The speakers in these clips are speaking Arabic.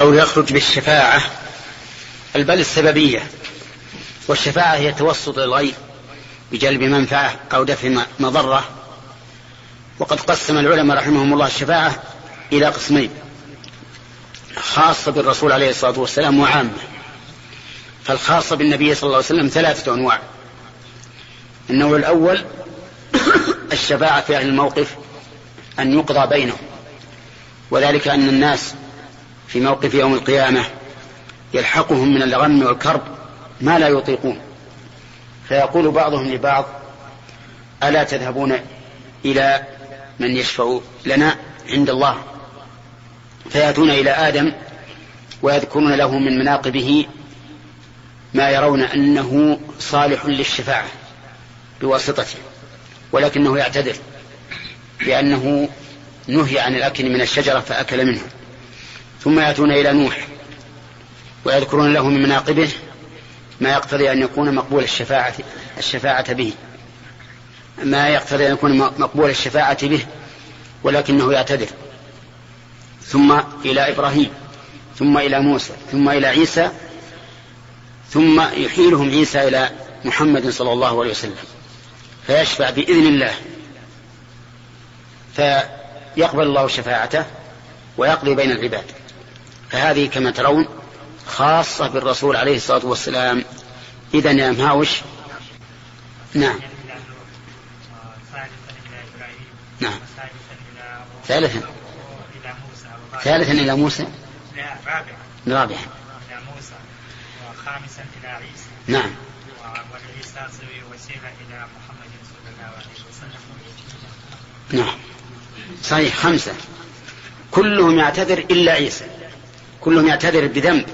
أو يخرج بالشفاعة البل السببية والشفاعة هي توسط الغير بجلب منفعة أو دفع مضرة. وقد قسم العلماء رحمهم الله الشفاعة إلى قسمين خاصة بالرسول عليه الصلاة والسلام وعامة. فالخاصة بالنبي صلى الله عليه وسلم ثلاثة أنواع. النوع الأول الشفاعة في أهل الموقف أن يقضى بينهم. وذلك أن الناس في موقف يوم القيامة يلحقهم من الغم والكرب ما لا يطيقون. فيقول بعضهم لبعض ألا تذهبون إلى من يشفع لنا عند الله؟ فيأتون إلى آدم ويذكرون له من مناقبه ما يرون أنه صالح للشفاعة بواسطته ولكنه يعتذر لأنه نهي عن الأكل من الشجرة فأكل منها ثم يأتون إلى نوح ويذكرون له من مناقبه ما يقتضي أن يكون مقبول الشفاعة الشفاعة به. ما يقتضي أن يكون مقبول الشفاعة به ولكنه يعتذر. ثم إلى إبراهيم ثم إلى موسى ثم إلى عيسى ثم يحيلهم عيسى إلى محمد صلى الله عليه وسلم. فيشفع بإذن الله. فيقبل الله شفاعته ويقضي بين العباد. فهذه كما ترون خاصة بالرسول عليه الصلاة والسلام. إذا يا مهاوش نعم. نعم. ثالثا. ثالثا إلى موسى. لا رابعا. رابعا إلى موسى وخامسا إلى عيسى نعم. وسيلة إلى محمد صلى الله عليه وسلم نعم. صحيح خمسة. كلهم يعتذر إلا عيسى. كلهم يعتذر بذنب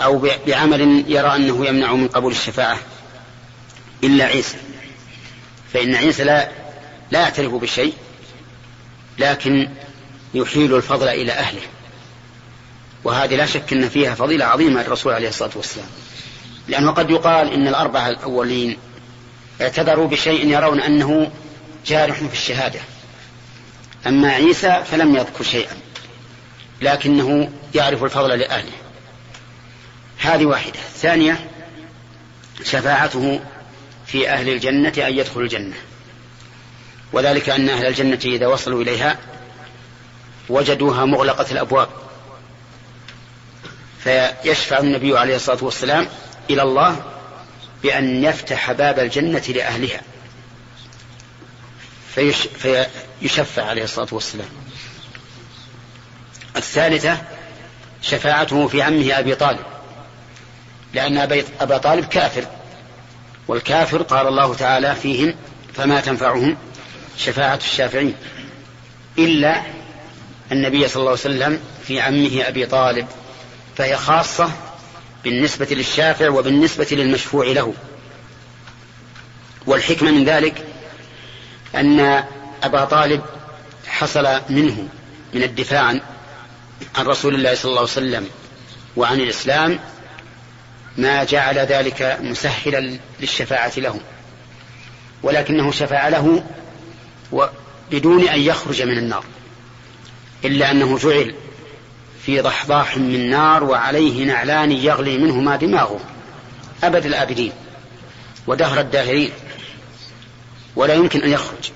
أو بعمل يرى أنه يمنع من قبول الشفاعة إلا عيسى. فإن عيسى لا لا يعترف بشيء لكن يحيل الفضل إلى أهله. وهذه لا شك أن فيها فضيلة عظيمة للرسول عليه الصلاة والسلام. لأنه قد يقال إن الأربعة الأولين اعتذروا بشيء يرون أنه جارح في الشهادة. أما عيسى فلم يذكر شيئا. لكنه يعرف الفضل لأهله هذه واحدة. ثانية شفاعته في أهل الجنة أن يدخلوا الجنة. وذلك أن أهل الجنة إذا وصلوا إليها وجدوها مغلقة الأبواب. فيشفع النبي عليه الصلاة والسلام إلى الله بأن يفتح باب الجنة لأهلها. فيش فيشفع عليه الصلاة والسلام. الثالثة شفاعته في عمه أبي طالب لأن أبا طالب كافر والكافر قال الله تعالى فيهم فما تنفعهم شفاعة الشافعين إلا النبي صلى الله عليه وسلم في عمه أبي طالب فهي خاصة بالنسبة للشافع وبالنسبة للمشفوع له. والحكمة من ذلك أن أبا طالب حصل منه من الدفاع عن رسول الله صلى الله عليه وسلم وعن الإسلام ما جعل ذلك مسهلا للشفاعة له ولكنه شفع له بدون أن يخرج من النار إلا أنه جعل في ضحضاح من نار وعليه نعلان يغلي منهما دماغه أبد الآبدين ودهر الداهرين ولا يمكن أن يخرج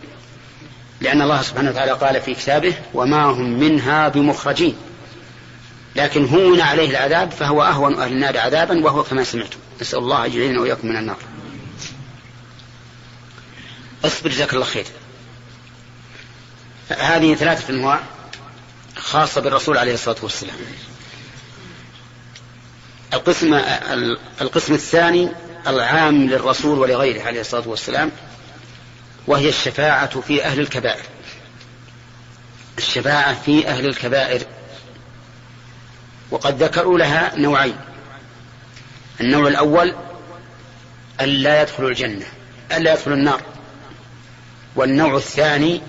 لأن الله سبحانه وتعالى قال في كتابه وما هم منها بمخرجين لكن هون عليه العذاب فهو أهون أهل النار عذابا وهو كما سمعتم. نسأل الله أن يجعلنا وإياكم من النار. أصبر جزاك الله خير. هذه ثلاثة أنواع خاصة بالرسول عليه الصلاة والسلام. القسم القسم الثاني العام للرسول ولغيره عليه الصلاة والسلام وهي الشفاعة في أهل الكبائر. الشفاعة في أهل الكبائر. وقد ذكروا لها نوعين. النوع الأول أن لا يدخلوا الجنة أن لا يدخلوا النار. والنوع الثاني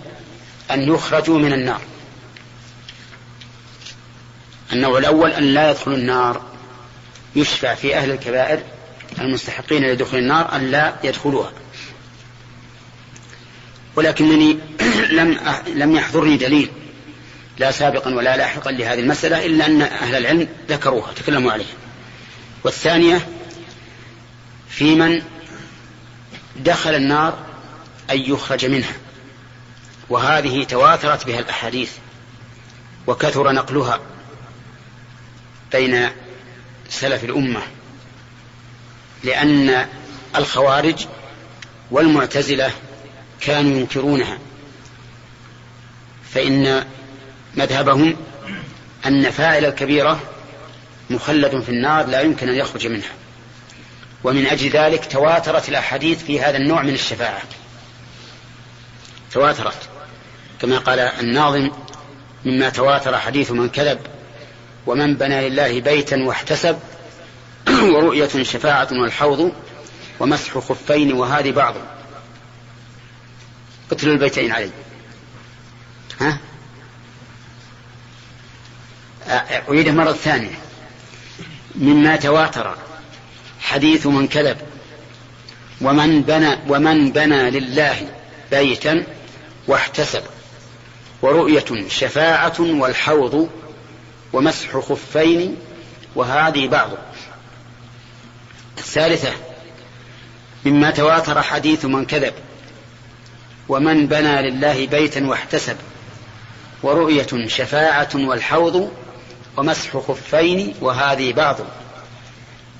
أن يخرجوا من النار. النوع الأول أن لا يدخلوا النار. يشفع في أهل الكبائر المستحقين لدخول النار أن لا يدخلوها. ولكنني لم لم يحضرني دليل. لا سابقا ولا لاحقا لهذه المسألة إلا أن أهل العلم ذكروها تكلموا عليها. والثانية في من دخل النار أن يخرج منها وهذه تواترت بها الأحاديث وكثر نقلها بين سلف الأمة لأن الخوارج والمعتزلة كانوا ينكرونها فإن مذهبهم أن فاعل الكبيرة مخلد في النار لا يمكن أن يخرج منها. ومن أجل ذلك تواترت الأحاديث في هذا النوع من الشفاعة. تواترت. كما قال الناظم مما تواتر حديث من كذب ومن بنى لله بيتا واحتسب ورؤية شفاعة والحوض ومسح خفين وهذه بعض. قتلوا البيتين علي ها أعيده مرة ثانية. مما تواتر. حديث من كذب. ومن بنى ومن بنى لله بيتا واحتسب. ورؤية شفاعة والحوض ومسح خفين وهذه بعض. الثالثة. مما تواتر حديث من كذب. ومن بنى لله بيتا واحتسب. ورؤية شفاعة والحوض ومسح خفين وهذه بعض.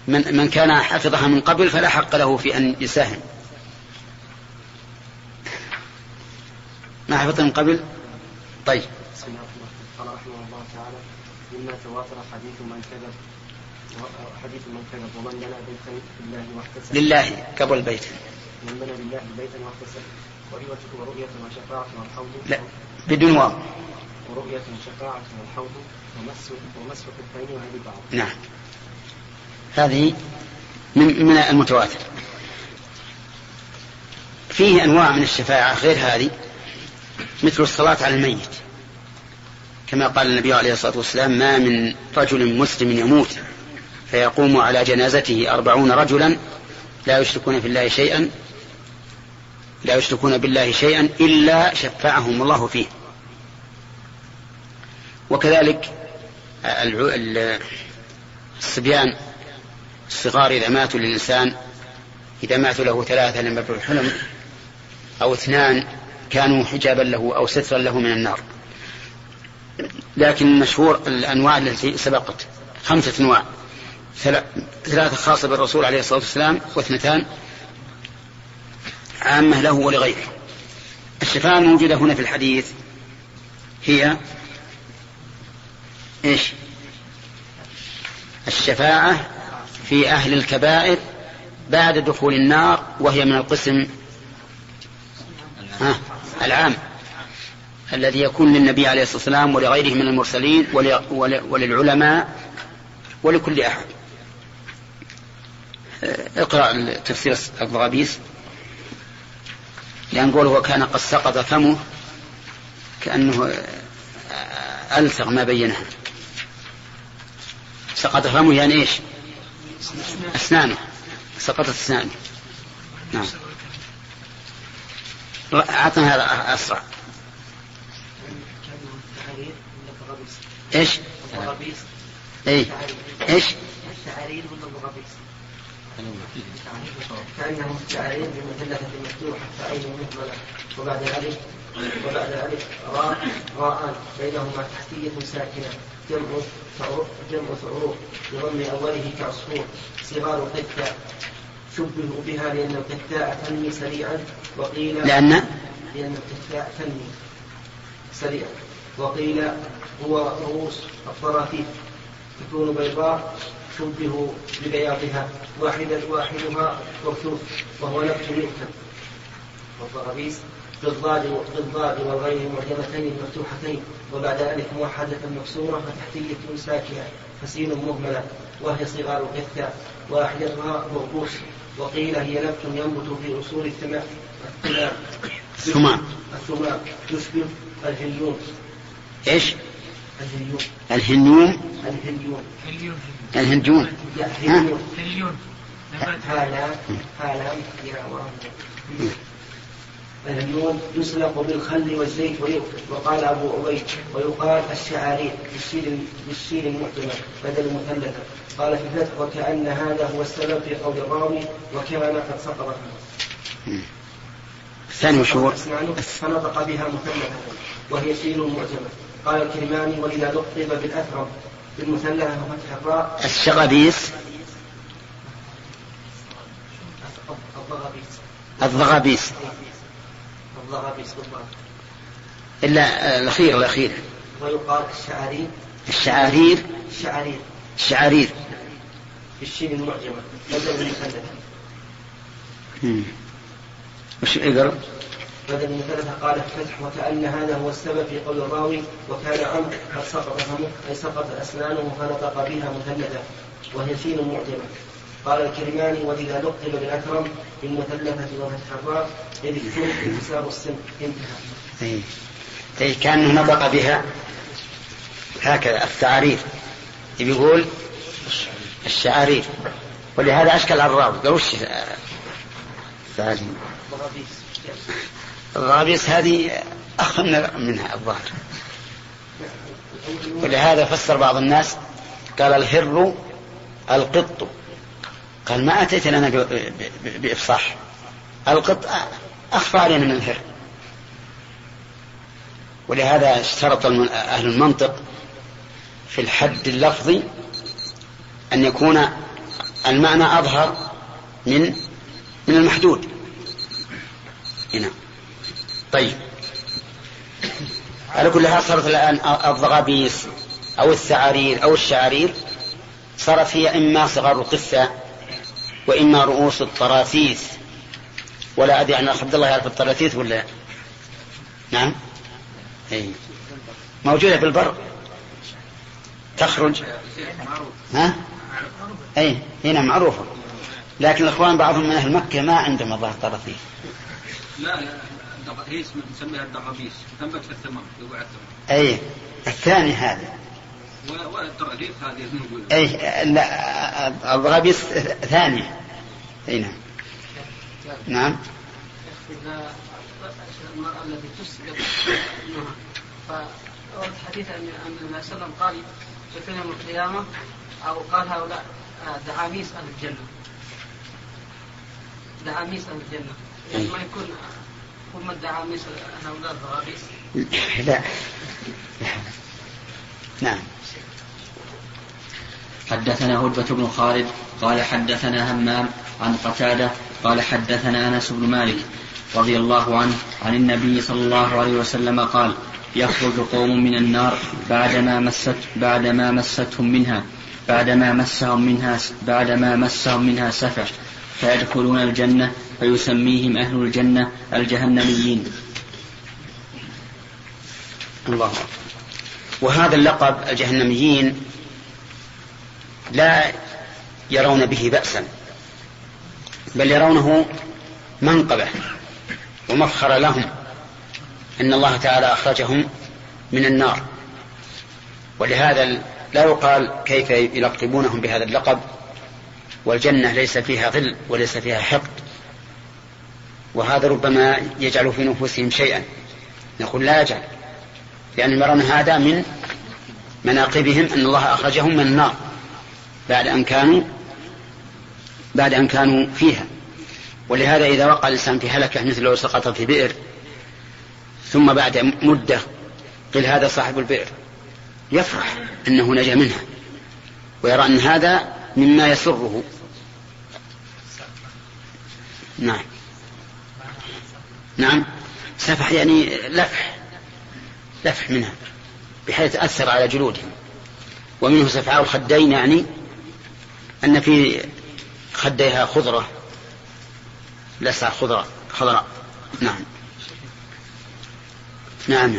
من, من كان حفظها من قبل فلا حق له في أن يساهم. ما حفظها من قبل؟ طيب. قال رحمه الله تعالى مما تواتر حديث من كذب حديث من كذب ومن بنى بيتا لله واحتسب لله قبل البيت من بنى لله بيتا واحتسب ورؤية وشفاعة والحوض لا بدون واو. ورؤية شفاعة والحوض ومس ومس كفين وهذه بعض نعم. هذه من من المتواتر. فيه أنواع من الشفاعة غير هذه مثل الصلاة على الميت. كما قال النبي عليه الصلاة والسلام ما من رجل مسلم يموت فيقوم على جنازته أربعون رجلا لا يشركون في الله شيئا لا يشركون بالله شيئا إلا شفعهم الله فيه. وكذلك الصبيان الصغار إذا ماتوا للإنسان إذا ماتوا له ثلاثة لم يبلغ الحلم أو اثنان كانوا حجابا له أو سترا له من النار. لكن المشهور الأنواع التي سبقت خمسة أنواع. ثلاثة خاصة بالرسول عليه الصلاة والسلام واثنتان عامة له ولغيره. الشفاعة الموجودة هنا في الحديث هي إيش؟ الشفاعة في أهل الكبائر بعد دخول النار وهي من القسم ها العام الذي يكون للنبي عليه الصلاة والسلام ولغيره من المرسلين وللعلماء ولكل أحد. اقرأ تفسير الضرابيس لأن قوله وكان قد سقط فمه كأنه ألثغ ما بينها سقط فمه يعني إيش؟ أسنانه. سقطت أسنانه. نعم. أعطنا هذا أسرع. إيش؟ اي إيش؟ التعارير ولا الضرابيس؟ كأنه التعارير بمثلثة مفتوحة فأين مهملة وبعد ذلك وبعد ذلك راء راء بينهما تحتية ساكنة جمع جمع ثعور بضم أوله كعصفور صغار قتة شبهوا بها لأن القتاء تنمي سريعا وقيل لأن لأن القتاء تنمي سريعا وقيل هو رؤوس الطرافيف تكون بيضاء شبهوا ببياضها واحدة واحدها مرثوث وهو نبت يؤكل. والضرابيس بالضاد بالضاد والغين معجمتين مفتوحتين وبعد ذلك موحدة مكسورة فتحتية ساكنة فسين مهملة وهي صغار القثة واحدتها مرقوش وقيل هي نبت ينبت في أصول الثمام الثمام الثمام يشبه الهليون إيش؟ الهليون الهنيوم الهليون الهنجون هليون هالا هالا يا النون يسلق بالخل والزيت ويؤكل وقال أبو عبيد ويقال الشعارير بالشين بالشين المعتمة بدل المثلثة قال في الفتح وكأن هذا هو السبب في قول الراوي وكان قد سقط. الثاني وش هو؟ فنطق بها مثلثة وهي شين معجمة قال الكرماني وإذا لقب بالأثرم. بالمثلثة وفتح الراء. الضغابيس بالضبط إلا الأخير الأخير. ويقال الشعارير الشعارير الشعارير الشعارير بالشين المعجمة. بدل المثلثة. وش اقرا؟ بدل المثلثة قال الفتح وكأن هذا هو السبب في قول الراوي وكان عمرو قد سقط فمه أي سقط أسنانه فنطق بها مثلثة وهي شين معجمة. قال الكرماني وإذا لقب بالأكرم بالمثلثة وفتح الراء إذ انكسار السن انتهى. أي أي كأنه نطق بها هكذا التعارير يقول الشعارير ولهذا أشكل على الراوي. قال وش الغابيس هذه أخف منها الظاهر. ولهذا فسر بعض الناس قال الهر القط. قال ما أتيت لنا بإفصاح. القط أخفى علينا من الهر. ولهذا اشترط أهل المنطق في الحد اللفظي أن يكون المعنى أظهر من من المحدود. هنا. طيب. على كل حال صارت الآن الضغابيس أو الثعارير أو الشعارير صارت هي إما صغار القثة وإما رؤوس الطراثيث ولا أدري عن عبد الله يعرف الطراثيث ولا نعم. أي موجودة في البر. تخرج. ها؟ أي هنا معروفة. لكن الإخوان بعضهم من أهل مكة ما عندهم الظاهر طراثيث لا هي نسميها الدغابيس تنبت في الثمر وعاء الثمر أي الثاني هذا. هذه نقول أي لا الضغابيس ثانية أي نعم. نعم. إذا المرأة التي تسقط ابنها فورد حديث أن أن النبي صلى الله عليه وسلم قال يكون يوم القيامة أو قال هؤلاء دعاميس أهل الجنة. دعاميس أهل الجنة يعني ما يكون هم الدعاميس هؤلاء الضغابيس لا. نعم. حدثنا هدبة بن خالد قال حدثنا همام عن قتادة قال حدثنا أنس بن مالك رضي الله عنه عن النبي صلى الله عليه وسلم قال يخرج قوم من النار بعدما مست بعدما مستهم منها بعدما مسهم منها بعدما مسهم منها سفع فيدخلون الجنة فيسميهم أهل الجنة الجهنميين الله. وهذا اللقب الجهنميين لا يرون به بأسا بل يرونه منقبة ومفخرة لهم. أن الله تعالى أخرجهم من النار. ولهذا لا يقال كيف يلقبونهم بهذا اللقب. والجنة ليس فيها غل وليس فيها حقد. وهذا ربما يجعل في نفوسهم شيئا. نقول لا يجعل لأن يرون هذا من مناقبهم أن الله أخرجهم من النار. بعد أن كانوا بعد أن كانوا فيها. ولهذا إذا وقع الإنسان في هلكة مثل لو سقط في بئر ثم بعد مدة قيل هذا صاحب البئر يفرح أنه نجا منها ويرى أن هذا مما يسره. نعم. نعم. سفح يعني لفح لفح منها بحيث أثر على جلودهم. ومنه سفعاء الخدين يعني أن في خديها خضرة. لسع خضراء خضراء. نعم. نعم.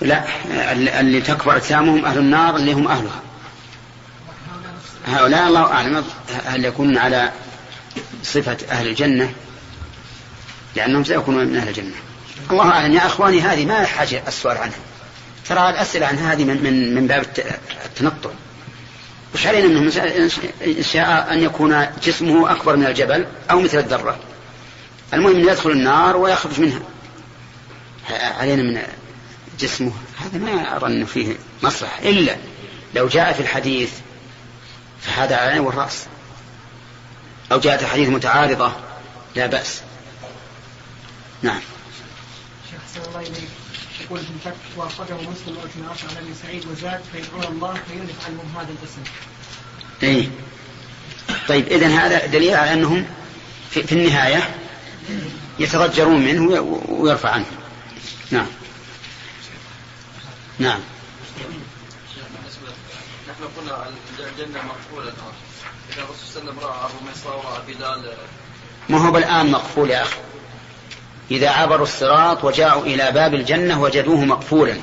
لا اللي تكبر أجسامهم أهل النار اللي هم أهلها. هؤلاء الله أعلم هل يكونون على صفة أهل الجنة؟ لأنهم سيكونون من أهل الجنة. الله أعلم يا أخواني هذه ما حاجة السؤال عنها. ترى الأسئلة عن هذه من, من, من باب الت- التنطع. وش علينا منه إن شاء أن يكون جسمه أكبر من الجبل أو مثل الذرة. المهم أن يدخل النار ويخرج منها. علينا من جسمه. هذا ما أرى أنه فيه مصلحة. إلا لو جاء في الحديث فهذا على العين والرأس. أو جاءت الحديث متعارضة لا بأس. نعم. الله إليك. يقول في الفتح وأخرجه مسلم وابن عن أبي سعيد وزاد فيدعون الله فينف عنهم هذا الاسم. إيه. طيب إذا هذا دليل على أنهم في, في النهاية يتضجرون منه ويرفع عنه. نعم. نعم. نحن قلنا الجنة مقفولة. الآن إذا الرسول صلى الله عليه وسلم رأى الرميصة ورأى بلال ما هو بالآن مقفول يا أخي؟ إذا عبروا الصراط وجاءوا إلى باب الجنة وجدوه مقفولا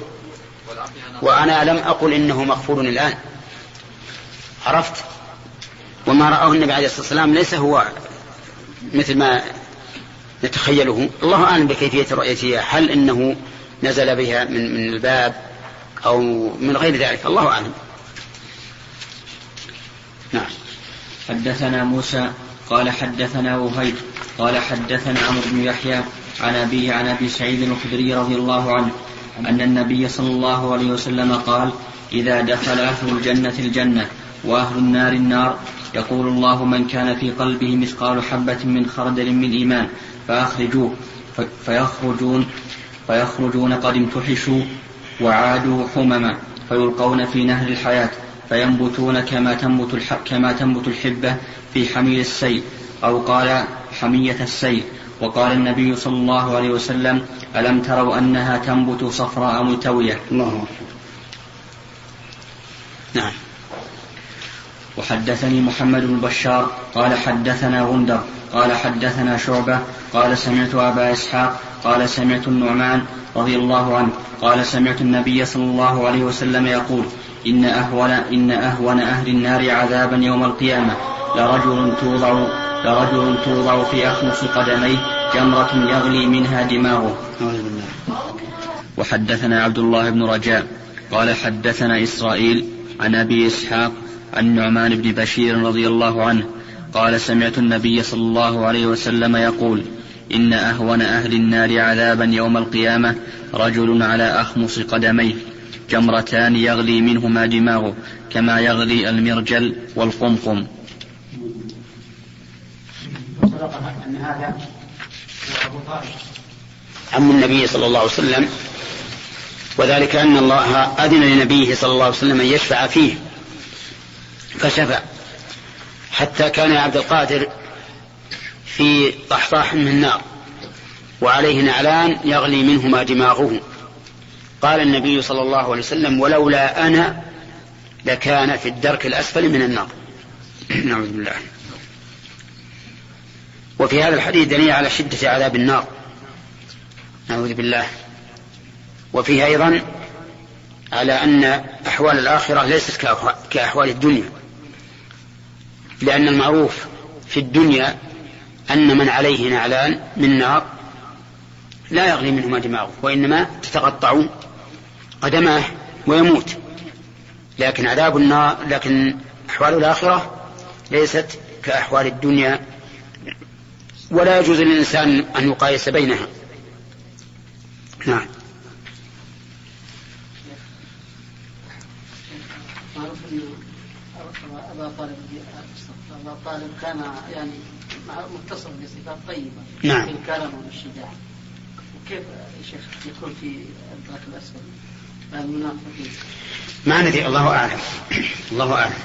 وأنا لم أقل إنه مقفول الآن. عرفت؟ وما رآه النبي عليه الصلاة والسلام ليس هو مثل ما نتخيله. الله أعلم بكيفية رؤيته. هل إنه نزل بها من, من الباب أو من غير ذلك؟ الله أعلم. نعم. حدثنا موسى قال حدثنا وهيب قال حدثنا عمرو بن يحيى عن أبيه عن أبي سعيد الخدري رضي الله عنه أن النبي صلى الله عليه وسلم قال إذا دخل أهل الجنة الجنة وأهل النار النار يقول الله من كان في قلبه مثقال حبة من خردل من إيمان فأخرجوه فيخرجون فيخرجون قد امتحشوا وعادوا حمما فيلقون في نهر الحياة فينبتون كما تنبت كما تنبت الحبة في حميل السيل أو قال حمية السيل. وقال النبي صلى الله عليه وسلم ألم تروا أنها تنبت صفراء ملتوية الله نعم. وحدثني محمد بن بشار قال حدثنا غندر قال حدثنا شعبة قال سمعت أبا إسحاق قال سمعت النعمان رضي الله عنه قال سمعت النبي صلى الله عليه وسلم يقول إن أهون إن أهون أهل النار عذابا يوم القيامة لرجل توضع لرجل توضع في أخمص قدميه جمرة يغلي منها دماغه. وحدثنا عبد الله بن رجاء قال حدثنا إسرائيل عن أبي إسحاق عن نعمان بن بشير رضي الله عنه قال سمعت النبي صلى الله عليه وسلم يقول إن أهون أهل النار عذابا يوم القيامة رجل على أخمص قدميه جمرتان يغلي منهما دماغه كما يغلي المرجل والقمقم. أن هذا أبو طالب. عم النبي صلى الله عليه وسلم وذلك أن الله أذن لنبيه صلى الله عليه وسلم أن يشفع فيه فشفع. حتى كان عبد القادر في طحطاح من النار وعليه نعلان يغلي منهما دماغه. قال النبي صلى الله عليه وسلم ولولا أنا لكان في الدرك الأسفل من النار. نعوذ بالله. وفي هذا الحديث دليل على شدة عذاب النار. نعوذ بالله. وفيه أيضا على أن أحوال الآخرة ليست كأحوال الدنيا. لأن المعروف في الدنيا أن من عليه نعلان من نار لا يغلي منهما دماغه وإنما تتقطع قدماه ويموت. لكن عذاب النار لكن أحوال الآخرة ليست كأحوال الدنيا ولا يجوز للإنسان أن يقايس بينها. نعم. أبا طالب أبا طالب كان يعني متصف بصفات طيبة نعم. الكرم والشجاعة وكيف يا شيخ يكون في الدرك الأسفل المنافقين ما ندري الله أعلم. الله أعلم.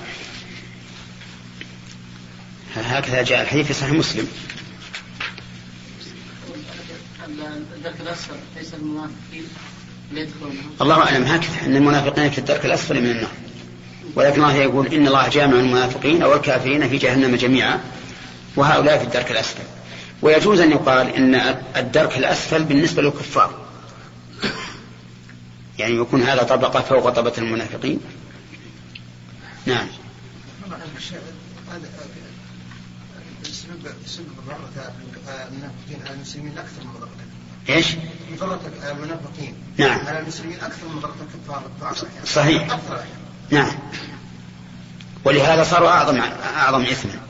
هكذا جاء الحديث في صحيح مسلم. الدرك الأسفل ليس المنافقين الله أعلم هكذا أن المنافقين في الدرك الأسفل من النار ولكن الله يقول إن الله جامع المنافقين والكافرين في جهنم جميعا وهؤلاء في الدرك الأسفل ويجوز أن يقال إن الدرك الأسفل بالنسبة للكفار يعني يكون هذا طبقة فوق طبقة المنافقين نعم المنافقين على المسلمين أكثر من ضربة إيش؟ ضربة المنافقين نعم. على المسلمين أكثر من ضربة الكفار صحيح. أكثر نعم. ولهذا صاروا أعظم أعظم إثما.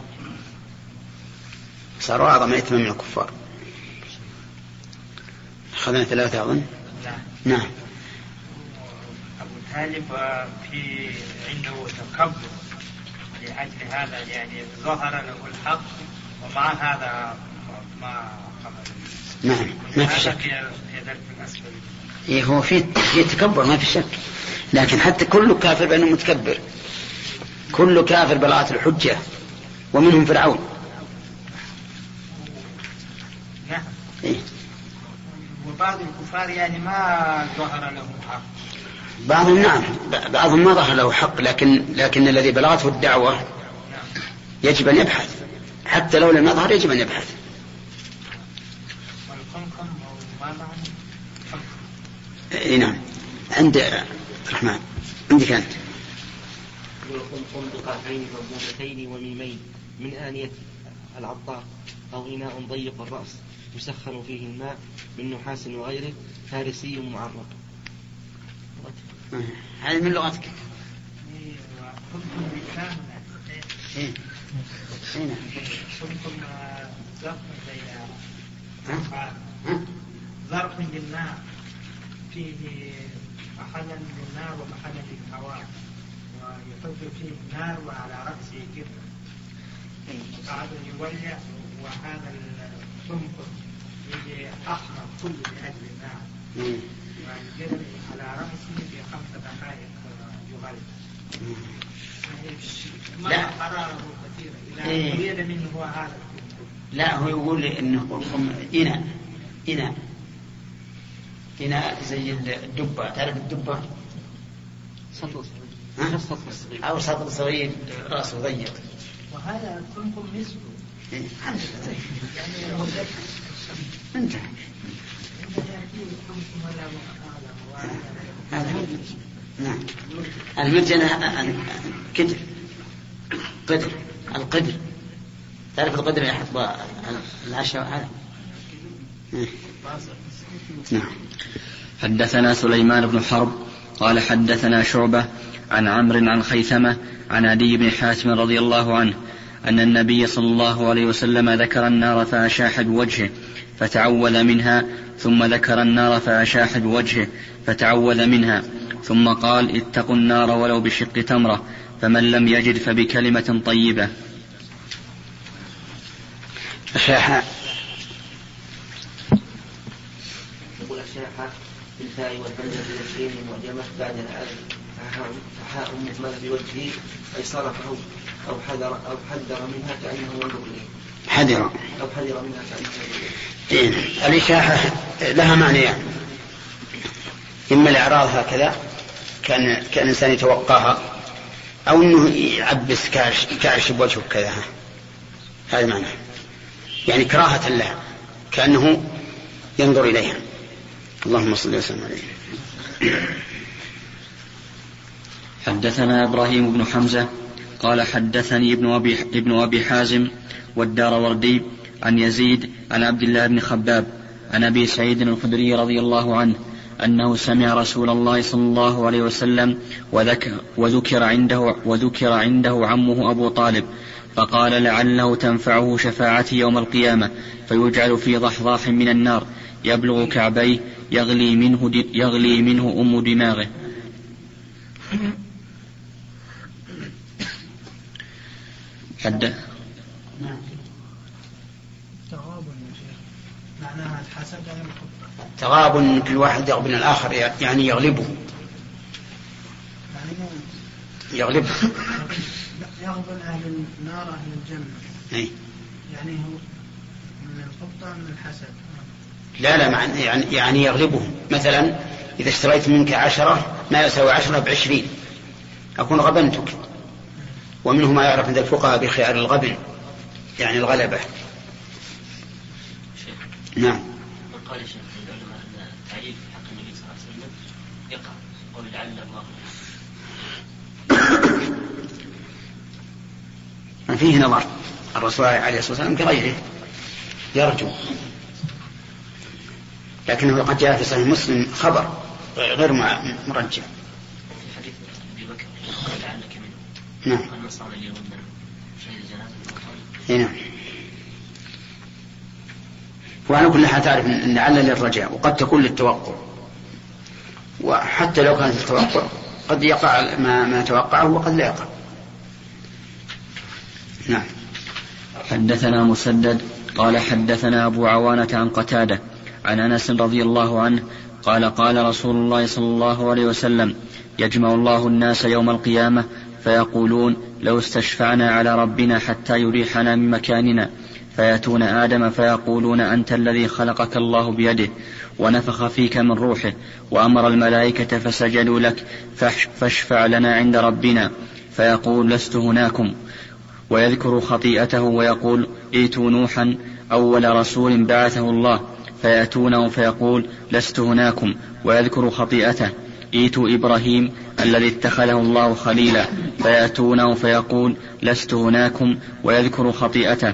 صاروا أعظم إثما من الكفار. أخذنا ثلاثة أظن. نعم. نعم. أبو طالب آه، في عنده تكبر لأجل هذا يعني ظهر له الحق ومع هذا ما نعم ما في شك. إيه هو في في تكبر ما في شك. لكن حتى كل كافر بأنه متكبر. كل كافر بلاءة الحجة. ومنهم فرعون. نعم. إيه. وبعض الكفار يعني ما ظهر لهم حق. بعضهم نعم بعضهم ما ظهر له حق لكن لكن الذي بلغته الدعوة نعم. يجب أن يبحث. حتى لو لم يظهر يجب أن يبحث والقمقم أو ما معنى قمقم إيه نعم عند الرحمن عندك أنت يقول بقعتين مربوطتين وميمين من آنية العطار أو إناء ضيق الرأس يسخن فيه الماء من نحاس وغيره فارسي معرق هذه من لغتك إيه، بالكامل إيه. إيه نعم. آه،؟ ظرف للماء فيه محلا للنار ومحلا للهواء ويحط فيه النار وعلى رأسه كبر بعد يولع وهذا القمقم يجي أحمر كله لأجل النار. ويجري على رأسه في خمس دقائق يغلي ما لا. حراره كثيرة إلى إيه. أن يريد منه هو هذا لا هو يقول إنه قلقم إناء إناء إناء زي الدبة تعرف الدبة؟ سطل صغير. أو سطل صغير رأسه ضيق وهذا نسبه إيه، الحمد لله طيب. يعني. انتهى مقالة هذا. نعم. المرجنة كدر. قدر. القدر. تعرف القدر اللي يحط العشاء هذا إيه. نعم. حدثنا سليمان بن حرب قال حدثنا شعبة عن عمرو عن خيثمة عن عدي بن حاتم رضي الله عنه أن النبي صلى الله عليه وسلم ذكر النار فأشاح بوجهه فتعوذ منها ثم ذكر النار فأشاح بوجهه فتعوذ منها ثم قال اتقوا النار ولو بشق تمرة فمن لم يجد فبكلمة طيبة. أشاح يقول الشاحة بالفاء والهمزة والشين المعجمة بعد الألف فحاء مهملة بوجهه أي صرفه أو حذر أو حذر منها كأنه ينظر إليه. حذر. أو حذر منها كأنه ينظر إليه. إيه. الإشاحة لها معنيان إما الإعراض هكذا كان كأن الإنسان يتوقاها أو أنه يعبس كارش كارش بوجهه كذا. هذا معنى. يعني كراهة لها كأنه ينظر إليها. اللهم صل وسلم عليه. حدثنا إبراهيم بن حمزة قال حدثني ابن أبي, ابن أبي حازم والدار وردي عن يزيد عن عبد الله بن خباب عن أبي سعيد الخدري رضي الله عنه أنه سمع رسول الله صلى الله عليه وسلم وذكر, وذكر عنده وذكر عنده عمه أبو طالب فقال لعله تنفعه شفاعتي يوم القيامة فيجعل في ضحضاح من النار. يبلغ كعبيه يغلي منه يغلي منه أم دماغه. حد؟ تغابن يا شيخ معناها الحسد الحب تغاب كل واحد يغبن الآخر يعني يغلبه. يعني مو يغلبه يغبن أهل النار أهل الجنة. إيه. يعني هو من القبطة من الحسد. لا لا يعني يعني يغلبه مثلا إذا اشتريت منك عشرة ما يساوي عشرة بعشرين. أكون غبنتك. ومنه ما يعرف عند الفقهاء بخيار الغبن يعني الغلبة. نعم. قال يا شيخ العلماء في حق النبي صلى الله عليه وسلم يقع قول لعل الله فيه نظر. الرسول عليه الصلاة والسلام كغيره يرجو. لكنه قد جاء في صحيح مسلم خبر غير مرجع. ابي بكر لعلك منه نعم. قال اي نعم. وعلى كل حال تعرف ان لعل للرجاء وقد تكون للتوقع. وحتى لو كانت التوقع قد يقع ما ما توقعه وقد لا يقع. نعم. حدثنا مسدد قال حدثنا أبو عوانة عن قتادة. عن أنس رضي الله عنه قال قال رسول الله صلى الله عليه وسلم يجمع الله الناس يوم القيامة فيقولون لو استشفعنا على ربنا حتى يريحنا من مكاننا. فيأتون آدم فيقولون أنت الذي خلقك الله بيده ونفخ فيك من روحه وأمر الملائكة فسجدوا لك فاشفع لنا عند ربنا. فيقول لست هناكم. ويذكر خطيئته ويقول ائتوا نوحا أول رسول بعثه الله. فيأتونه فيقول لست هناكم ويذكر خطيئته. ائتوا إبراهيم الذي اتخذه الله خليلا. فيأتونه فيقول لست هناكم ويذكر خطيئته.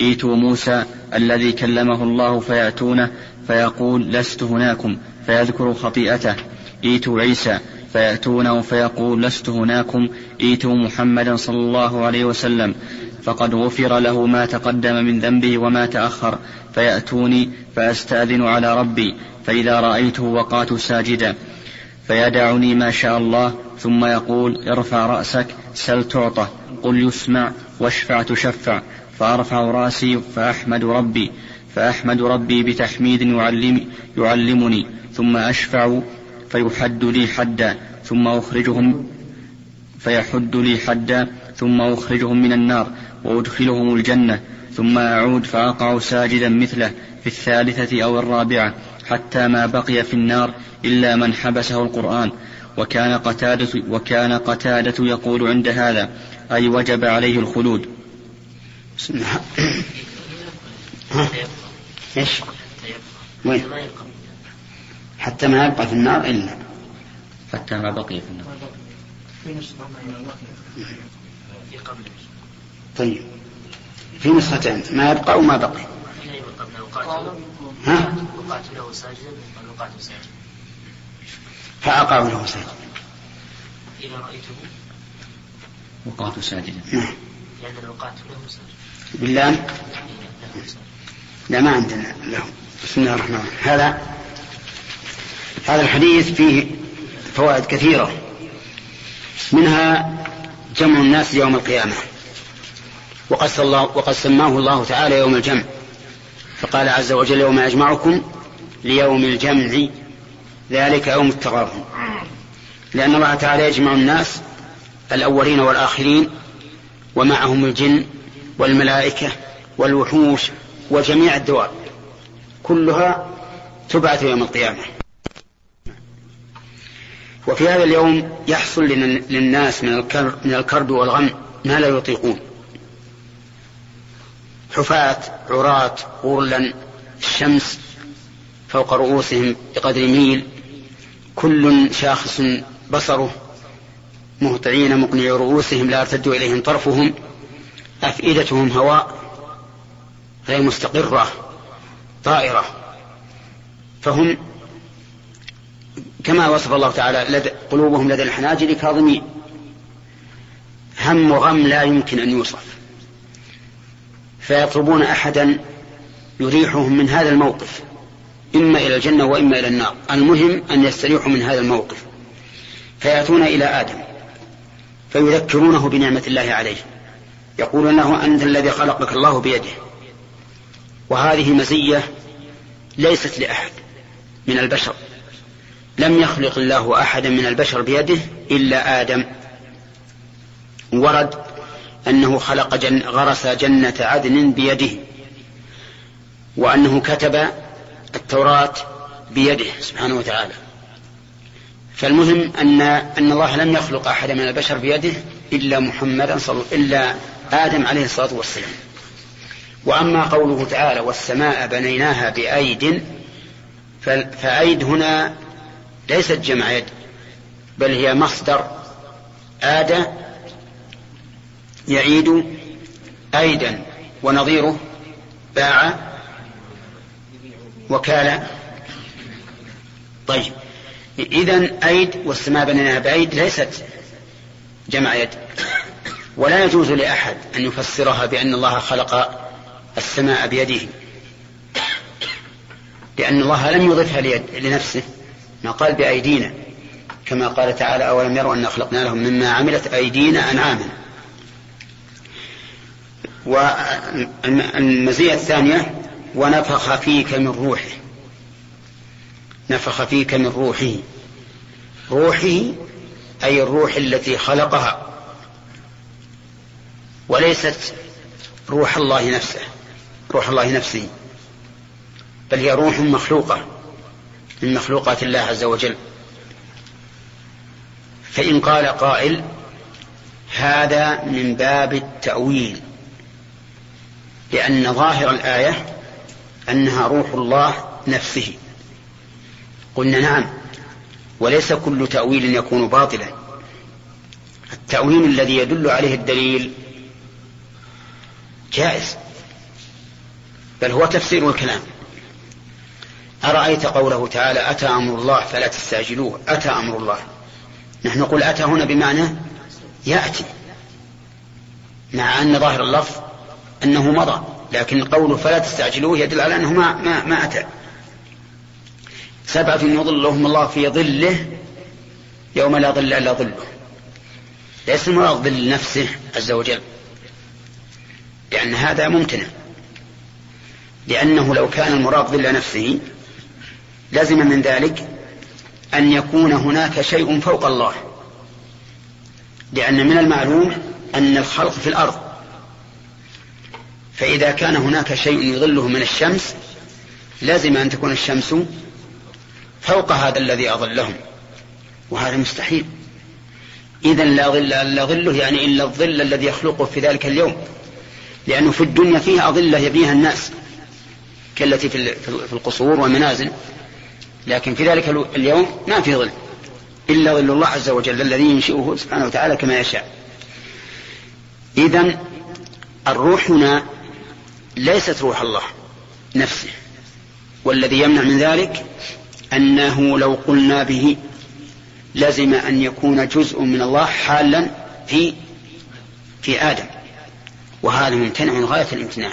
ائتوا موسى الذي كلمه الله فيأتونه فيقول لست هناكم فيذكر خطيئته. ائتوا عيسى فيأتونه فيقول لست هناكم. ائتوا محمدا صلى الله عليه وسلم فقد غفر له ما تقدم من ذنبه وما تأخر. فيأتوني فأستأذن على ربي فإذا رأيته وقعت ساجدا. فيدعني ما شاء الله ثم يقول ارفع رأسك سل تعطى قل يسمع واشفع تشفع. فأرفع رأسي فأحمد ربي فأحمد ربي بتحميد يعلم يعلمني. ثم أشفع فيحد لي حدا ثم أخرجهم فيحد لي حدا ثم أخرجهم من النار وأدخلهم الجنة. ثم أعود فأقع ساجدا مثله في الثالثة أو الرابعة حتى ما بقي في النار إلا من حبسه القرآن وكان قتادة وكان قتادة يقول عند هذا أي وجب عليه الخلود. بسم الله. ها؟ إيش؟ وين؟ حتى ما يبقى في النار إلا حتى ما بقي في النار طيب في نسختين ما يبقى وما بقي. ها؟ وقعت له ساجدا قال وقعت ساجدا فأقعوا له ساجدا إذا رأيته؟ وقعت ساجدا. نعم. لأن وقعت له ساجدا بالله؟ لا ما عندنا له. بسم الله الرحمن الرحيم. هذا هذا الحديث فيه فوائد كثيرة. منها جمع الناس يوم القيامة. وقد, الله وقد سماه الله تعالى يوم الجمع. فقال عز وجل يوم يجمعكم ليوم الجمع ذلك يوم التغابن لأن الله تعالى يجمع الناس الأولين والآخرين ومعهم الجن والملائكة والوحوش وجميع الدواب. كلها تبعث يوم القيامة. وفي هذا اليوم يحصل للناس من الكرب والغم ما لا يطيقون. حفاة عراة غرلا الشمس فوق رؤوسهم بقدر ميل. كل شاخص بصره مهطعين مقنعي رؤوسهم لا يرتد إليهم طرفهم. أفئدتهم هواء غير مستقرة طائرة. فهم كما وصف الله تعالى لدى قلوبهم لدى الحناجر كاظمين. هم وغم لا يمكن أن يوصف. فيطلبون أحدا يريحهم من هذا الموقف إما إلى الجنة وإما إلى النار. المهم أن يستريحوا من هذا الموقف. فيأتون إلى آدم فيذكرونه بنعمة الله عليه. يقولون له أنت الذي خلقك الله بيده. وهذه مزية ليست لأحد من البشر. لم يخلق الله أحدا من البشر بيده إلا آدم. ورد أنه خلق جن غرس جنة عدن بيده وأنه كتب التوراة بيده سبحانه وتعالى. فالمهم أن أن الله لم يخلق أحدا من البشر بيده إلا محمدا صلى إلا آدم عليه الصلاة والسلام. وأما قوله تعالى والسماء بنيناها بأيد فأيد هنا ليست جمع يد بل هي مصدر آد يعيد أيدا ونظيره باع وكال. طيب إذا أيد والسماء بنيناها بأيد ليست جمع يد. ولا يجوز لأحد أن يفسرها بأن الله خلق السماء بيده لأن الله لم يضفها لنفسه ما قال بأيدينا. كما قال تعالى أولم يروا أن خلقنا لهم مما عملت أيدينا أنعاما. والمزية الثانية ونفخ فيك من روحه. نفخ فيك من روحه. روحه أي الروح التي خلقها. وليست روح الله نفسه روح الله نفسه بل هي روح مخلوقة من مخلوقات الله عز وجل. فإن قال قائل هذا من باب التأويل. لأن ظاهر الآية أنها روح الله نفسه. قلنا نعم وليس كل تأويل يكون باطلا. التأويل الذي يدل عليه الدليل جائز بل هو تفسير الكلام. أرأيت قوله تعالى أتى أمر الله فلا تستعجلوه؟ أتى أمر الله. نحن نقول أتى هنا بمعنى يأتي مع أن ظاهر اللفظ أنه مضى لكن قوله فلا تستعجلوه يدل على أنه ما, ما, ما أتى. سبعة يظلهم الله في ظله يوم لا ظل إلا ظله. ليس المراد ظل نفسه عز وجل لأن هذا ممتنع. لأنه لو كان المراد ظل نفسه لزم من ذلك أن يكون هناك شيء فوق الله. لأن من المعلوم أن الخلق في الأرض فإذا كان هناك شيء يظله من الشمس لازم أن تكون الشمس فوق هذا الذي أظلهم. وهذا مستحيل. إذا لا ظل إلا ظله يعني إلا الظل الذي يخلقه في ذلك اليوم. لأنه في الدنيا فيها أظلة يبنيها الناس كالتي في القصور والمنازل. لكن في ذلك اليوم ما في ظل. إلا ظل الله عز وجل الذي ينشئه سبحانه وتعالى كما يشاء. إذا الروح هنا ليست روح الله نفسه. والذي يمنع من ذلك أنه لو قلنا به لزم أن يكون جزء من الله حالا في في آدم. وهذا ممتنع من غاية الامتناع.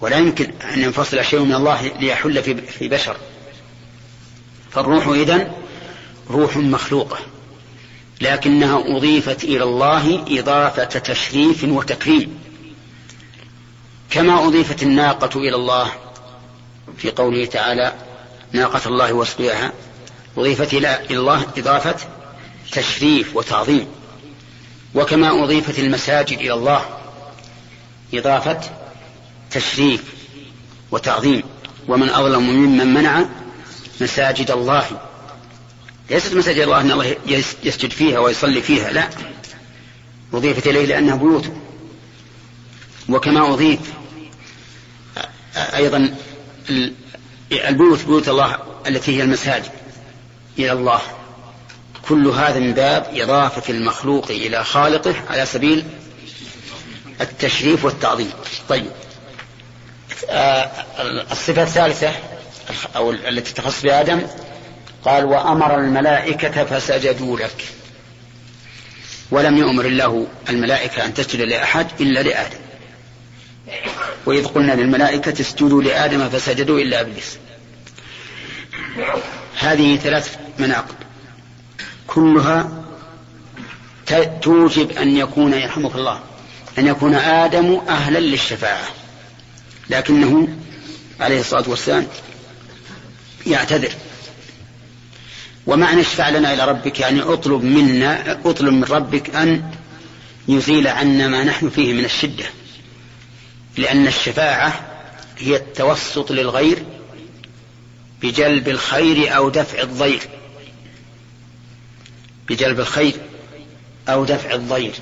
ولا يمكن أن ينفصل شيء من الله ليحل في, في بشر. فالروح إذن روح مخلوقة. لكنها أضيفت إلى الله إضافة تشريف وتكريم. كما أضيفت الناقة إلى الله في قوله تعالى ناقة الله وسقياها أضيفت إلى الله إضافة تشريف وتعظيم. وكما أضيفت المساجد إلى الله إضافة تشريف وتعظيم. ومن أظلم ممن منع مساجد الله. ليست مساجد الله أن الله يسجد فيها ويصلي فيها لا. أضيفت إليه لأنها بيوت. وكما أضيف أيضا البيوت بيوت الله التي هي المساجد إلى الله. كل هذا من باب إضافة المخلوق إلى خالقه على سبيل التشريف والتعظيم. طيب. آه الصفة الثالثة أو التي تخص بآدم قال وأمر الملائكة فسجدوا لك. ولم يؤمر الله الملائكة أن تسجد لأحد إلا لآدم. وإذ قلنا للملائكة اسجدوا لآدم فسجدوا إلا إبليس. هذه ثلاث مناقب. كلها توجب أن يكون يرحمك الله أن يكون آدم أهلا للشفاعة. لكنه عليه الصلاة والسلام يعتذر. ومعنى اشفع لنا إلى ربك يعني اطلب منا اطلب من ربك أن يزيل عنا ما نحن فيه من الشدة. لأن الشفاعة هي التوسط للغير بجلب الخير أو دفع الضير. بجلب الخير أو دفع الضير.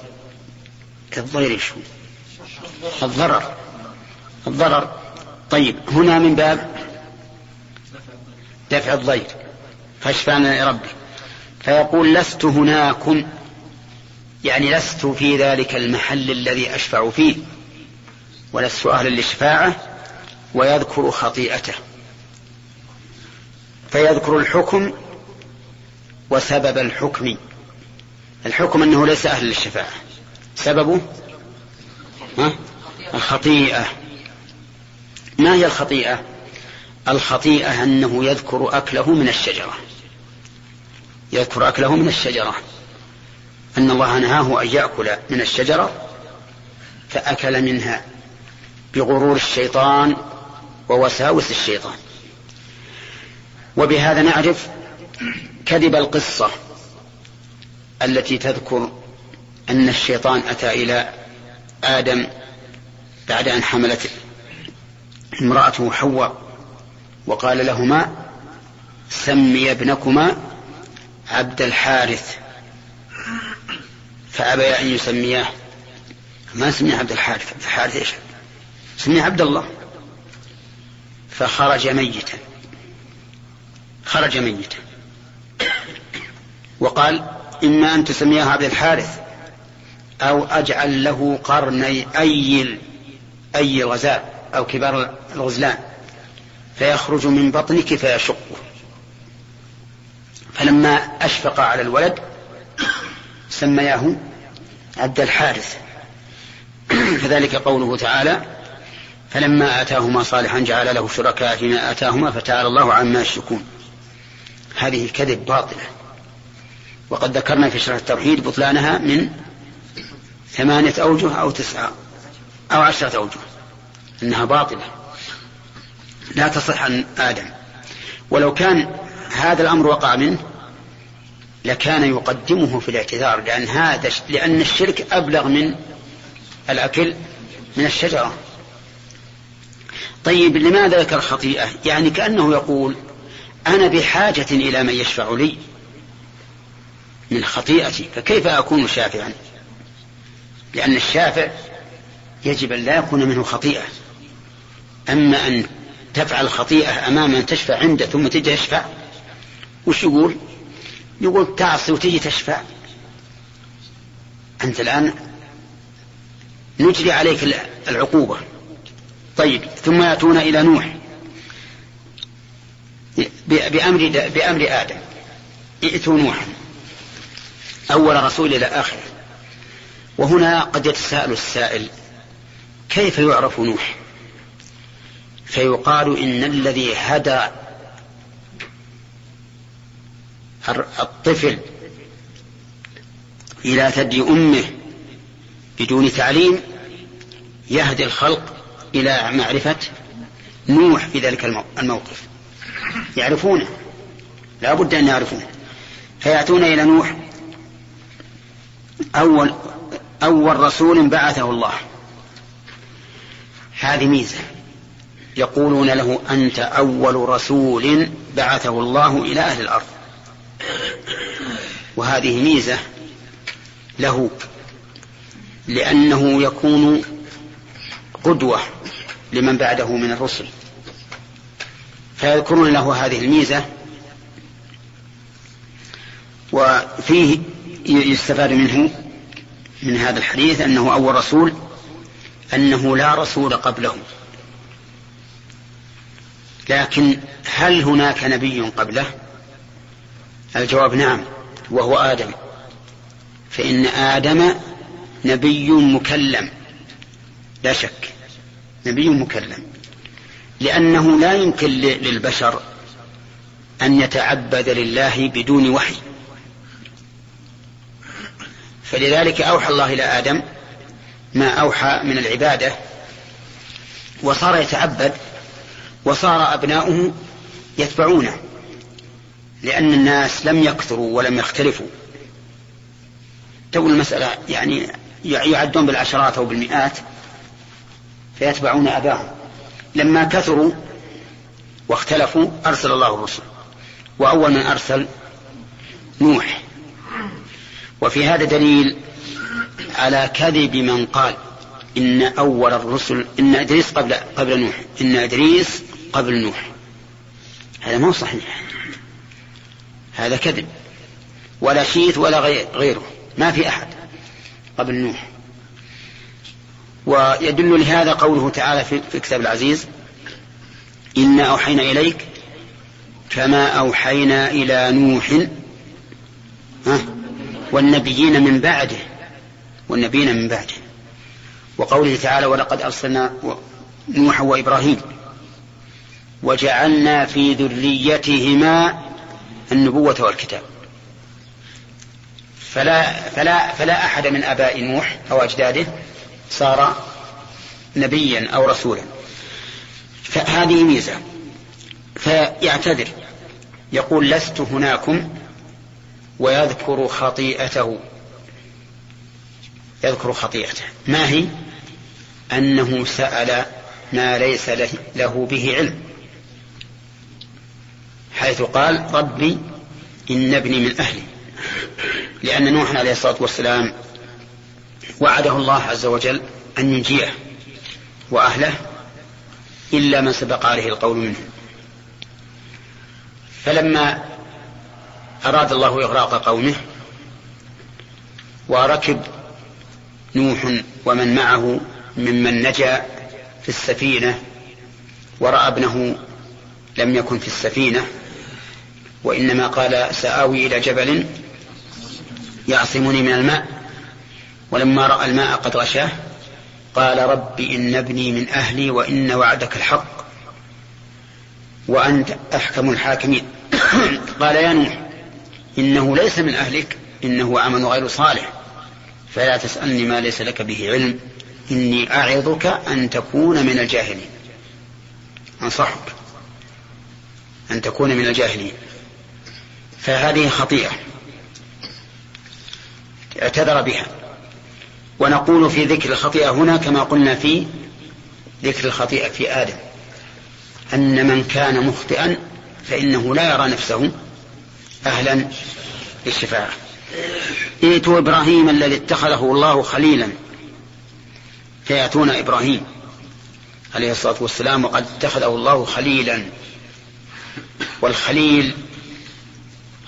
الضير شو الضرر. الضرر. طيب هنا من باب دفع الضير. فاشفعنا ربي. فيقول لست هناكم يعني لست في ذلك المحل الذي أشفع فيه. ولست أهلا للشفاعة ويذكر خطيئته. فيذكر الحكم وسبب الحكم. الحكم أنه ليس أهل للشفاعة. سببه؟ ها؟ الخطيئة. ما هي الخطيئة؟ الخطيئة أنه يذكر أكله من الشجرة. يذكر أكله من الشجرة. أن الله نهاه أن يأكل من الشجرة فأكل منها. بغرور الشيطان ووساوس الشيطان. وبهذا نعرف كذب القصة التي تذكر أن الشيطان أتى إلى آدم بعد أن حملت امرأته حواء وقال لهما سمي ابنكما عبد الحارث. فأبيا أن يسمياه ما سمي عبد الحارث؟ عبد الحارث إيش؟ سمي عبد الله فخرج ميتا. خرج ميتا. وقال إما أن تسمياه عبد الحارث أو أجعل له قرني أي أي الغزال أو كبار الغزلان. فيخرج من بطنك فيشقه. فلما أشفق على الولد سمياه عبد الحارث. فذلك قوله تعالى فلما آتاهما صالحا جعل له شركاء فيما آتاهما فتعالى الله عما يشركون. هذه كذب باطلة. وقد ذكرنا في شرح التوحيد بطلانها من ثمانية أوجه أو تسعة أو عشرة أوجه. إنها باطلة. لا تصح عن آدم. ولو كان هذا الأمر وقع منه لكان يقدمه في الاعتذار لأن هذا لأن الشرك أبلغ من الأكل من الشجرة. طيب لماذا ذكر خطيئة؟ يعني كأنه يقول أنا بحاجة إلى من يشفع لي من خطيئتي فكيف أكون شافعا؟ لأن الشافع يجب أن لا يكون منه خطيئة. أما أن تفعل خطيئة أمام من تشفع عنده ثم تجي تشفع وش يقول؟ يقول تعصي وتجي تشفع. أنت الآن نجري عليك العقوبة. طيب ثم يأتون إلى نوح. بأمر, بأمر آدم. ائتوا نوحا. أول رسول إلى آخره وهنا قد يتساءل السائل كيف يعرف نوح؟ فيقال إن الذي هدى الطفل إلى ثدي أمه بدون تعليم يهدي الخلق إلى معرفة نوح في ذلك الموقف. يعرفونه. لا بد أن يعرفونه. فيأتون إلى نوح. أول أول رسول بعثه الله. هذه ميزة. يقولون له أنت أول رسول بعثه الله إلى أهل الأرض. وهذه ميزة له لأنه يكون قدوة لمن بعده من الرسل. فيذكرون له هذه الميزة وفيه يستفاد منه من هذا الحديث أنه أول رسول أنه لا رسول قبله لكن هل هناك نبي قبله؟ الجواب نعم وهو آدم. فإن آدم نبي مكلم. لا شك نبي مكلم. لأنه لا يمكن للبشر أن يتعبد لله بدون وحي. فلذلك أوحى الله إلى آدم ما أوحى من العبادة وصار يتعبد وصار أبناؤه يتبعونه لأن الناس لم يكثروا ولم يختلفوا. تو المسألة يعني يعدون بالعشرات أو بالمئات فيتبعون أباهم. لما كثروا واختلفوا أرسل الله الرسل. وأول من أرسل نوح. وفي هذا دليل على كذب من قال إن أول الرسل إن إدريس قبل قبل نوح. إن إدريس قبل نوح. هذا ما هو صحيح. هذا كذب. ولا شيث ولا غيره. ما في أحد قبل نوح. ويدل لهذا قوله تعالى في الكتاب العزيز إنا أوحينا إليك كما أوحينا إلى نوح. والنبيين من بعده والنبيين من بعده. وقوله تعالى ولقد أرسلنا نوحا وإبراهيم وجعلنا في ذريتهما النبوة والكتاب. فلا فلا فلا أحد من آباء نوح أو أجداده صار نبيا أو رسولا. فهذه ميزة. فيعتذر. يقول لست هناكم ويذكر خطيئته. يذكر خطيئته. ما هي؟ أنه سأل ما ليس له به علم. حيث قال ربي إن ابني من أهلي. لأن نوح عليه الصلاة والسلام وعده الله عز وجل أن ينجيه وأهله إلا من سبق عليه القول منهم فلما أراد الله إغراق قومه وركب نوح ومن معه ممن نجا في السفينة ورأى ابنه لم يكن في السفينة وإنما قال سآوي إلى جبل يعصمني من الماء. ولما رأى الماء قد غشاه قال رب إن ابني من أهلي وإن وعدك الحق وأنت أحكم الحاكمين. قال يا نوح إنه ليس من أهلك إنه عمل غير صالح فلا تسألني ما ليس لك به علم إني أعظك أن تكون من الجاهلين. أنصحك أن تكون من الجاهلين. فهذه خطيئة اعتذر بها. ونقول في ذكر الخطيئة هنا كما قلنا في ذكر الخطيئة في آدم. أن من كان مخطئا فإنه لا يرى نفسه أهلا للشفاعة. ائتوا إبراهيم الذي اتخذه الله خليلا فيأتون إبراهيم عليه الصلاة والسلام وقد اتخذه الله خليلا. والخليل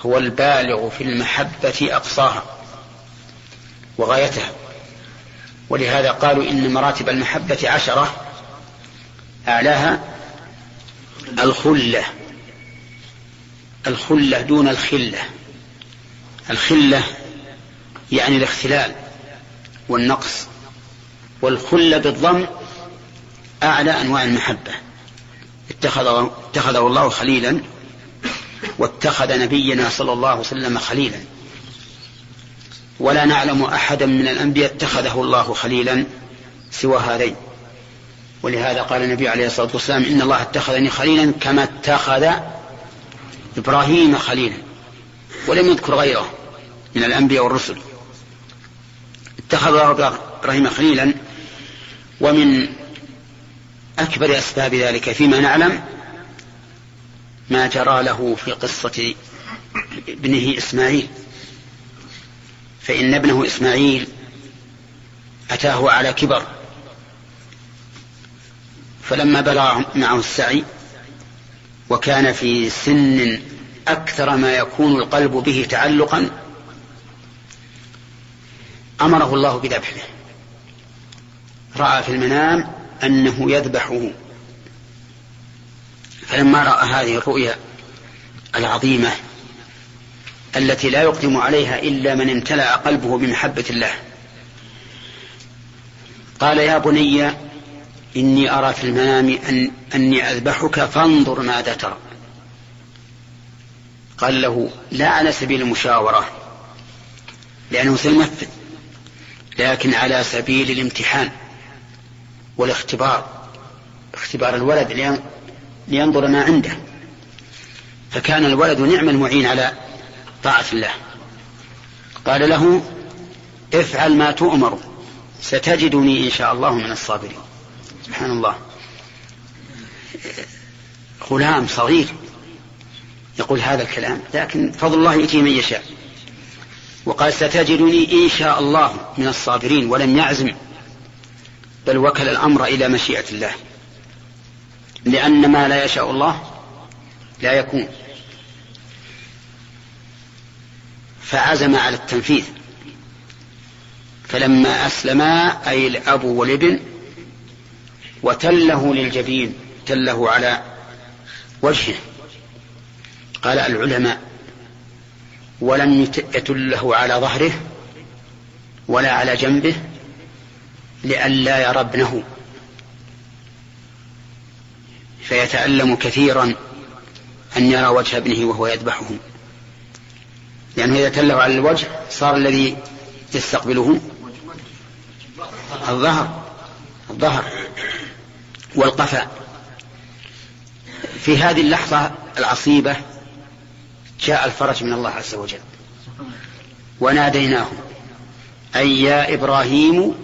هو البالغ في المحبة أقصاها وغايتها. ولهذا قالوا إن مراتب المحبة عشرة أعلاها الخلة الخلة دون الخلة. الخلة يعني الاختلال والنقص والخلة بالضم أعلى أنواع المحبة. اتخذه, اتخذه الله خليلا واتخذ نبينا صلى الله عليه وسلم خليلا. ولا نعلم أحدا من الأنبياء اتخذه الله خليلا سوى هذين. ولهذا قال النبي عليه الصلاة والسلام إن الله اتخذني خليلا كما اتخذ إبراهيم خليلا. ولم يذكر غيره من الأنبياء والرسل. اتخذ إبراهيم خليلا ومن أكبر أسباب ذلك فيما نعلم ما جرى له في قصة ابنه إسماعيل. فإن ابنه إسماعيل أتاه على كبر. فلما بلغ معه السعي وكان في سن أكثر ما يكون القلب به تعلقا أمره الله بذبحه. رأى في المنام أنه يذبحه. فلما رأى هذه الرؤيا العظيمة التي لا يقدم عليها إلا من امتلأ قلبه بمحبة الله. قال يا بني إني أرى في المنام أن أني أذبحك فانظر ماذا ترى. قال له لا على سبيل المشاورة لأنه سينفذ لكن على سبيل الامتحان والاختبار اختبار الولد لينظر ما عنده. فكان الولد نعم المعين على طاعة الله. قال له افعل ما تؤمر ستجدني إن شاء الله من الصابرين. سبحان الله. غلام صغير يقول هذا الكلام لكن فضل الله يؤتي من يشاء. وقال ستجدني إن شاء الله من الصابرين ولم يعزم بل وكل الأمر إلى مشيئة الله. لأن ما لا يشاء الله لا يكون. فعزم على التنفيذ. فلما أسلما أي الأب والابن وتله للجبين تله على وجهه. قال العلماء ولم يتله على ظهره ولا على جنبه لئلا يرى ابنه فيتألم كثيرا أن يرى وجه ابنه وهو يذبحه لأنه إذا تله على الوجه صار الذي يستقبله الظهر الظهر والقفا. في هذه اللحظة العصيبة جاء الفرج من الله عز وجل. وناديناه أي يا إبراهيم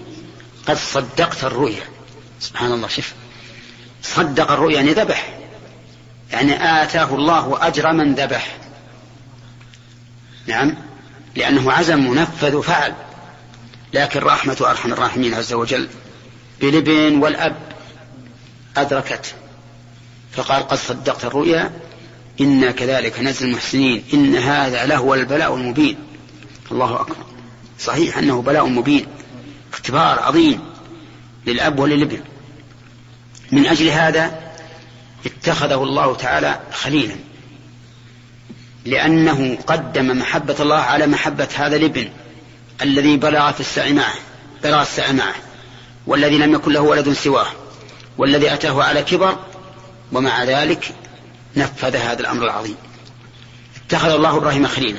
قد صدقت الرؤيا. سبحان الله شف صدق الرؤيا يعني ذبح. يعني آتاه الله أجر من ذبح. نعم. لأنه عزم ونفذ وفعل لكن رحمة أرحم الراحمين عز وجل بلبن والأب أدركت. فقال قد صدقت الرؤيا إنا كذلك نزل المحسنين. إن هذا لهو البلاء المبين. الله أكبر. صحيح أنه بلاء مبين. اختبار عظيم للأب وللابن. من أجل هذا اتخذه الله تعالى خليلا. لأنه قدم محبة الله على محبة هذا الابن الذي بلغ في السعي معه بلغ السعي معه والذي لم يكن له ولد سواه والذي أتاه على كبر ومع ذلك نفذ هذا الأمر العظيم. اتخذ الله إبراهيم خليلا.